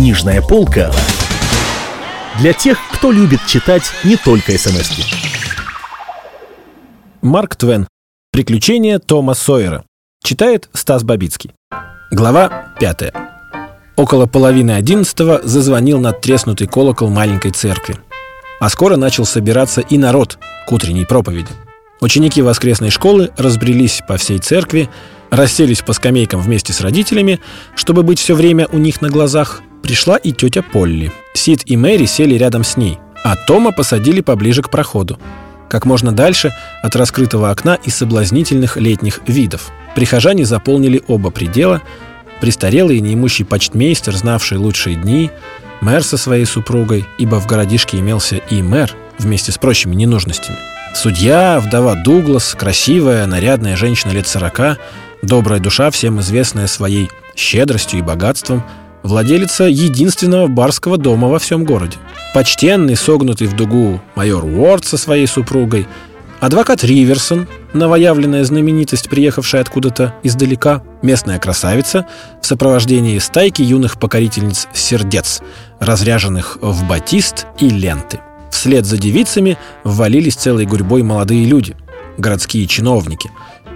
Книжная полка для тех, кто любит читать не только смс -ки. Марк Твен. Приключения Тома Сойера. Читает Стас Бабицкий. Глава пятая. Около половины одиннадцатого зазвонил надтреснутый колокол маленькой церкви. А скоро начал собираться и народ к утренней проповеди. Ученики воскресной школы разбрелись по всей церкви, расселись по скамейкам вместе с родителями, чтобы быть все время у них на глазах. Пришла и тетя Полли. Сид и Мэри сели рядом с ней, а Тома посадили поближе к проходу. Как можно дальше от раскрытого окна и соблазнительных летних видов. Прихожане заполнили оба предела. Престарелый и неимущий почтмейстер, знавший лучшие дни, мэр со своей супругой, ибо в городишке имелся и мэр вместе с прочими ненужностями – Судья, вдова Дуглас, красивая, нарядная женщина лет сорока, добрая душа, всем известная своей щедростью и богатством, владелица единственного барского дома во всем городе. Почтенный, согнутый в дугу майор Уорд со своей супругой, адвокат Риверсон, новоявленная знаменитость, приехавшая откуда-то издалека, местная красавица в сопровождении стайки юных покорительниц сердец, разряженных в батист и ленты – Вслед за девицами ввалились целой гурьбой молодые люди, городские чиновники.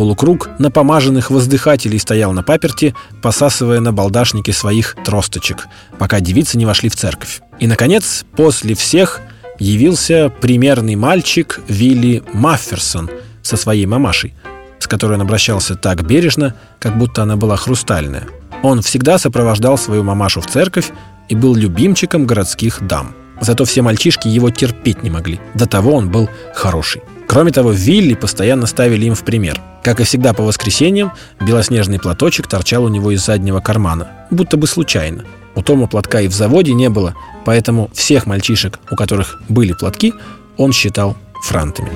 Полукруг напомаженных воздыхателей стоял на паперти, посасывая на балдашнике своих тросточек, пока девицы не вошли в церковь. И, наконец, после всех явился примерный мальчик Вилли Мафферсон со своей мамашей, с которой он обращался так бережно, как будто она была хрустальная. Он всегда сопровождал свою мамашу в церковь и был любимчиком городских дам. Зато все мальчишки его терпеть не могли. До того он был хороший. Кроме того, Вилли постоянно ставили им в пример. Как и всегда по воскресеньям, белоснежный платочек торчал у него из заднего кармана, будто бы случайно. У Тома платка и в заводе не было, поэтому всех мальчишек, у которых были платки, он считал франтами.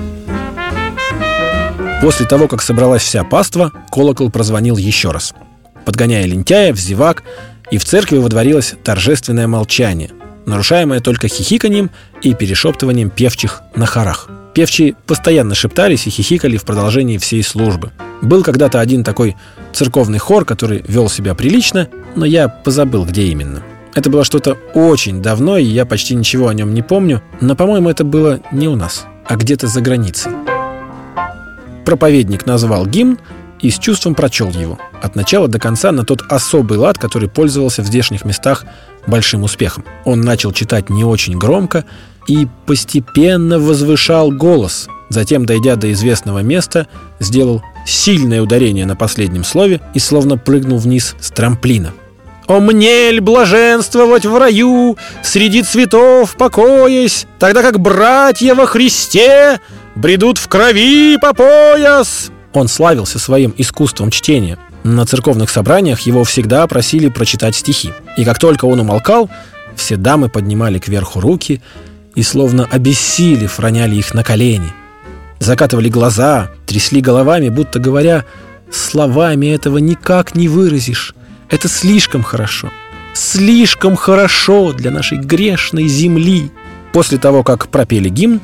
После того, как собралась вся паства, колокол прозвонил еще раз. Подгоняя лентяев, зевак, и в церкви водворилось торжественное молчание – нарушаемое только хихиканием и перешептыванием певчих на хорах. Певчие постоянно шептались и хихикали в продолжении всей службы. Был когда-то один такой церковный хор, который вел себя прилично, но я позабыл, где именно. Это было что-то очень давно, и я почти ничего о нем не помню, но, по-моему, это было не у нас, а где-то за границей. Проповедник назвал гимн и с чувством прочел его, от начала до конца на тот особый лад, который пользовался в здешних местах большим успехом. Он начал читать не очень громко и постепенно возвышал голос. Затем, дойдя до известного места, сделал сильное ударение на последнем слове и словно прыгнул вниз с трамплина. «О мнель блаженствовать в раю, среди цветов покоясь, тогда как братья во Христе бредут в крови по пояс!» Он славился своим искусством чтения. На церковных собраниях его всегда просили прочитать стихи. И как только он умолкал, все дамы поднимали кверху руки и, словно обессилев, роняли их на колени. Закатывали глаза, трясли головами, будто говоря, «Словами этого никак не выразишь. Это слишком хорошо. Слишком хорошо для нашей грешной земли». После того, как пропели гимн,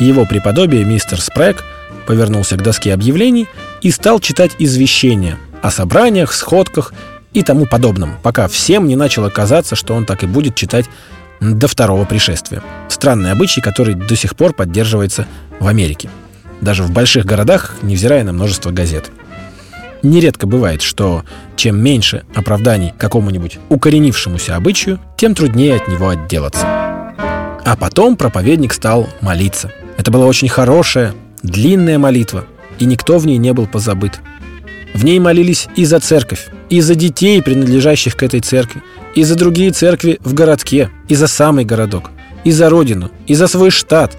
его преподобие мистер Спрэг повернулся к доске объявлений и стал читать извещения – о собраниях, сходках и тому подобном, пока всем не начало казаться, что он так и будет читать до второго пришествия. Странный обычай, который до сих пор поддерживается в Америке. Даже в больших городах, невзирая на множество газет. Нередко бывает, что чем меньше оправданий какому-нибудь укоренившемуся обычаю, тем труднее от него отделаться. А потом проповедник стал молиться. Это была очень хорошая, длинная молитва, и никто в ней не был позабыт. В ней молились и за церковь, и за детей, принадлежащих к этой церкви, и за другие церкви в городке, и за самый городок, и за родину, и за свой штат,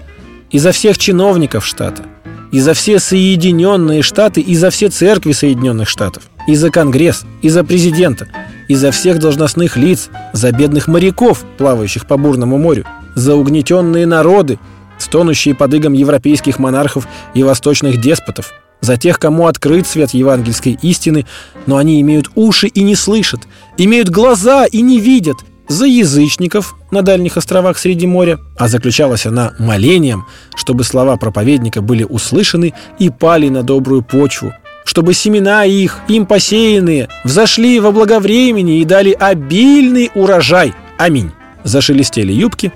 и за всех чиновников штата, и за все Соединенные Штаты, и за все церкви Соединенных Штатов, и за Конгресс, и за президента, и за всех должностных лиц, за бедных моряков, плавающих по бурному морю, за угнетенные народы, стонущие под игом европейских монархов и восточных деспотов, за тех, кому открыт свет евангельской истины, но они имеют уши и не слышат, имеют глаза и не видят, за язычников на дальних островах среди моря, а заключалась она молением, чтобы слова проповедника были услышаны и пали на добрую почву, чтобы семена их, им посеянные, взошли во благовремени и дали обильный урожай, «Аминь». Зашелестели юбки,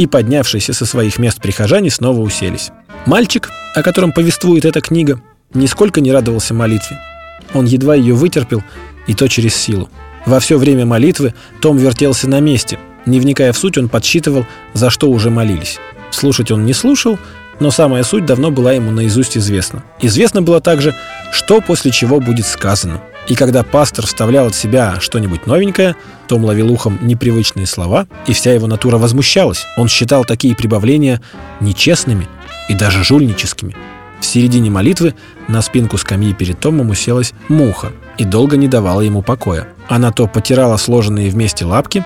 и поднявшиеся со своих мест прихожане снова уселись. Мальчик, о котором повествует эта книга, нисколько не радовался молитве. Он едва ее вытерпел, и то через силу. Во все время молитвы Том вертелся на месте. Не вникая в суть, он подсчитывал, за что уже молились. Слушать он не слушал, но самая суть давно была ему наизусть известна. Известно было также, что после чего будет сказано. И когда пастор вставлял от себя что-нибудь новенькое, Том ловил ухом непривычные слова, и вся его натура возмущалась. Он считал такие прибавления нечестными и даже жульническими. В середине молитвы на спинку скамьи перед Томом уселась муха и долго не давала ему покоя. Она то потирала сложенные вместе лапки,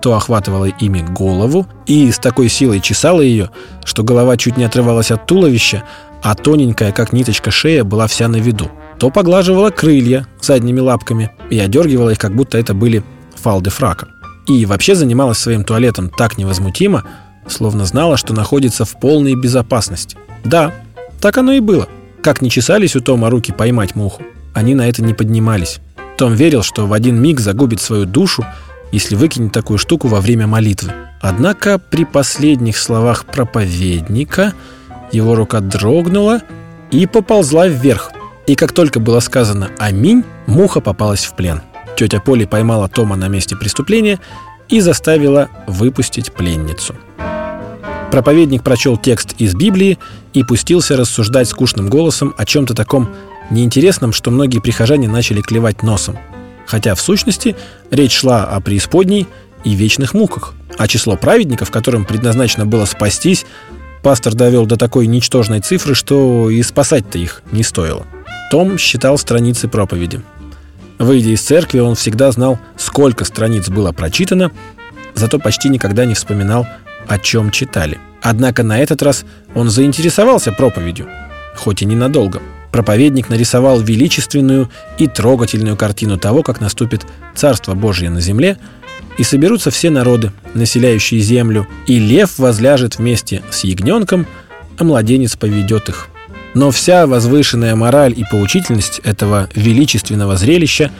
то охватывала ими голову и с такой силой чесала ее, что голова чуть не отрывалась от туловища, а тоненькая, как ниточка шея, была вся на виду. То поглаживала крылья задними лапками и одергивала их, как будто это были фалды фрака. И вообще занималась своим туалетом так невозмутимо, словно знала, что находится в полной безопасности. Да, так оно и было. Как не чесались у Тома руки поймать муху, они на это не поднимались. Том верил, что в один миг загубит свою душу, если выкинет такую штуку во время молитвы. Однако при последних словах проповедника его рука дрогнула и поползла вверх. И как только было сказано «Аминь», муха попалась в плен. Тетя Поли поймала Тома на месте преступления и заставила выпустить пленницу. Проповедник прочел текст из Библии и пустился рассуждать скучным голосом о чем-то таком неинтересном, что многие прихожане начали клевать носом. Хотя в сущности речь шла о преисподней и вечных муках, а число праведников, которым предназначено было спастись, пастор довел до такой ничтожной цифры, что и спасать-то их не стоило. Том считал страницы проповеди. Выйдя из церкви, он всегда знал, сколько страниц было прочитано, зато почти никогда не вспоминал о чем читали. Однако на этот раз он заинтересовался проповедью, хоть и ненадолго. Проповедник нарисовал величественную и трогательную картину того, как наступит Царство Божье на земле, и соберутся все народы, населяющие землю, и лев возляжет вместе с ягненком, а младенец поведет их. Но вся возвышенная мораль и поучительность этого величественного зрелища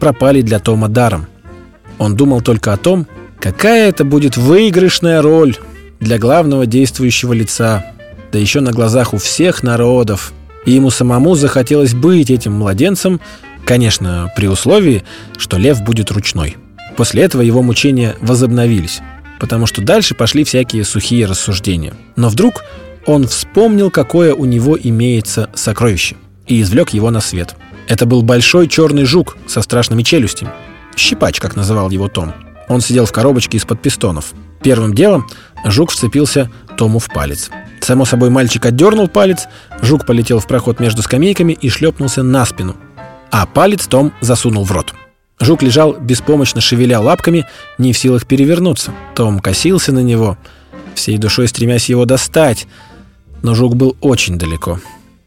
пропали для Тома даром. Он думал только о том, Какая это будет выигрышная роль для главного действующего лица, да еще на глазах у всех народов. И ему самому захотелось быть этим младенцем, конечно, при условии, что лев будет ручной. После этого его мучения возобновились, потому что дальше пошли всякие сухие рассуждения. Но вдруг он вспомнил, какое у него имеется сокровище, и извлек его на свет. Это был большой черный жук со страшными челюстями. Щипач, как называл его Том. Он сидел в коробочке из-под пистонов. Первым делом жук вцепился Тому в палец. Само собой, мальчик отдернул палец, жук полетел в проход между скамейками и шлепнулся на спину. А палец Том засунул в рот. Жук лежал, беспомощно шевеля лапками, не в силах перевернуться. Том косился на него, всей душой стремясь его достать. Но жук был очень далеко.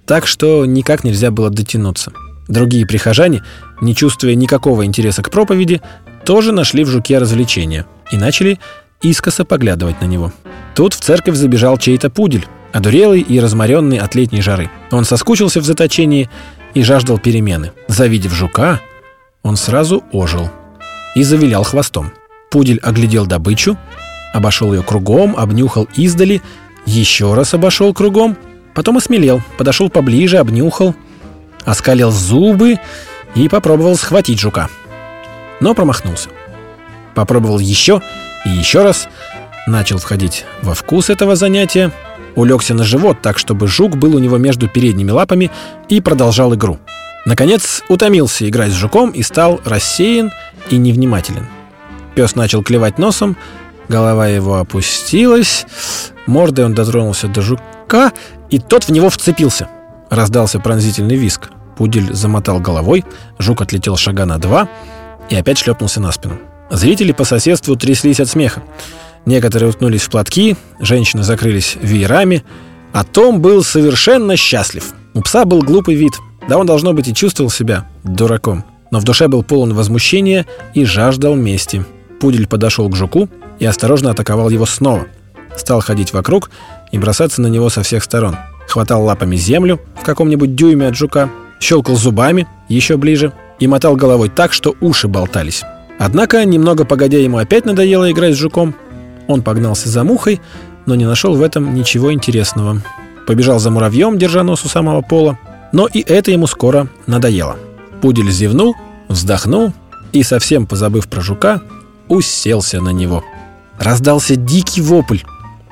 Так что никак нельзя было дотянуться. Другие прихожане, не чувствуя никакого интереса к проповеди, тоже нашли в жуке развлечения и начали искоса поглядывать на него. Тут в церковь забежал чей-то пудель, одурелый и разморенный от летней жары. Он соскучился в заточении и жаждал перемены. Завидев жука, он сразу ожил и завилял хвостом. Пудель оглядел добычу, обошел ее кругом, обнюхал издали, еще раз обошел кругом, потом осмелел, подошел поближе, обнюхал, оскалил зубы и попробовал схватить жука но промахнулся. Попробовал еще и еще раз, начал входить во вкус этого занятия, улегся на живот так, чтобы жук был у него между передними лапами и продолжал игру. Наконец утомился играть с жуком и стал рассеян и невнимателен. Пес начал клевать носом, голова его опустилась, мордой он дотронулся до жука, и тот в него вцепился. Раздался пронзительный виск. Пудель замотал головой, жук отлетел шага на два — и опять шлепнулся на спину. Зрители по соседству тряслись от смеха. Некоторые уткнулись в платки, женщины закрылись веерами, а Том был совершенно счастлив. У пса был глупый вид, да он, должно быть, и чувствовал себя дураком. Но в душе был полон возмущения и жаждал мести. Пудель подошел к жуку и осторожно атаковал его снова. Стал ходить вокруг и бросаться на него со всех сторон. Хватал лапами землю в каком-нибудь дюйме от жука, щелкал зубами еще ближе – и мотал головой так, что уши болтались. Однако, немного погодя, ему опять надоело играть с жуком. Он погнался за мухой, но не нашел в этом ничего интересного. Побежал за муравьем, держа нос у самого пола. Но и это ему скоро надоело. Пудель зевнул, вздохнул и, совсем позабыв про жука, уселся на него. Раздался дикий вопль,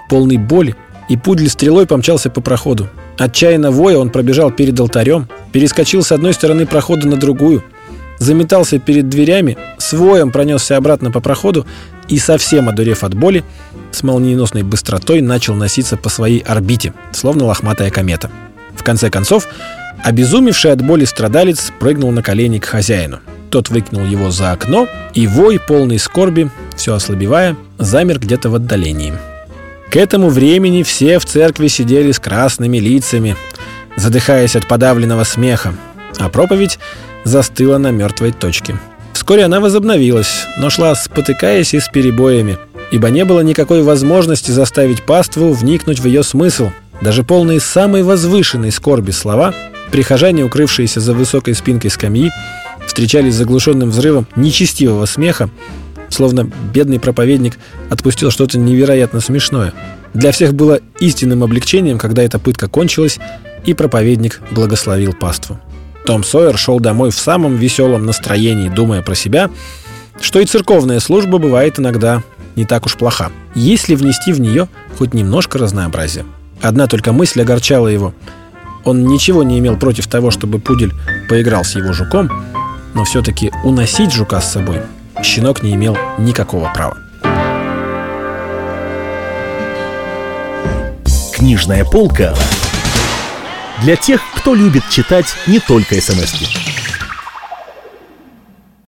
полный боли, и пудель стрелой помчался по проходу. Отчаянно воя он пробежал перед алтарем, перескочил с одной стороны прохода на другую, заметался перед дверями, с воем пронесся обратно по проходу и, совсем одурев от боли, с молниеносной быстротой начал носиться по своей орбите, словно лохматая комета. В конце концов, обезумевший от боли страдалец прыгнул на колени к хозяину. Тот выкинул его за окно, и вой, полный скорби, все ослабевая, замер где-то в отдалении. К этому времени все в церкви сидели с красными лицами, задыхаясь от подавленного смеха, а проповедь застыла на мертвой точке. Вскоре она возобновилась, но шла спотыкаясь и с перебоями, ибо не было никакой возможности заставить паству вникнуть в ее смысл. Даже полные самой возвышенной скорби слова, прихожане, укрывшиеся за высокой спинкой скамьи, встречались с заглушенным взрывом нечестивого смеха, словно бедный проповедник отпустил что-то невероятно смешное. Для всех было истинным облегчением, когда эта пытка кончилась, и проповедник благословил паству. Том Сойер шел домой в самом веселом настроении, думая про себя, что и церковная служба бывает иногда не так уж плоха, если внести в нее хоть немножко разнообразия. Одна только мысль огорчала его. Он ничего не имел против того, чтобы пудель поиграл с его жуком, но все-таки уносить жука с собой щенок не имел никакого права. Книжная полка для тех, кто любит читать не только смс -ки.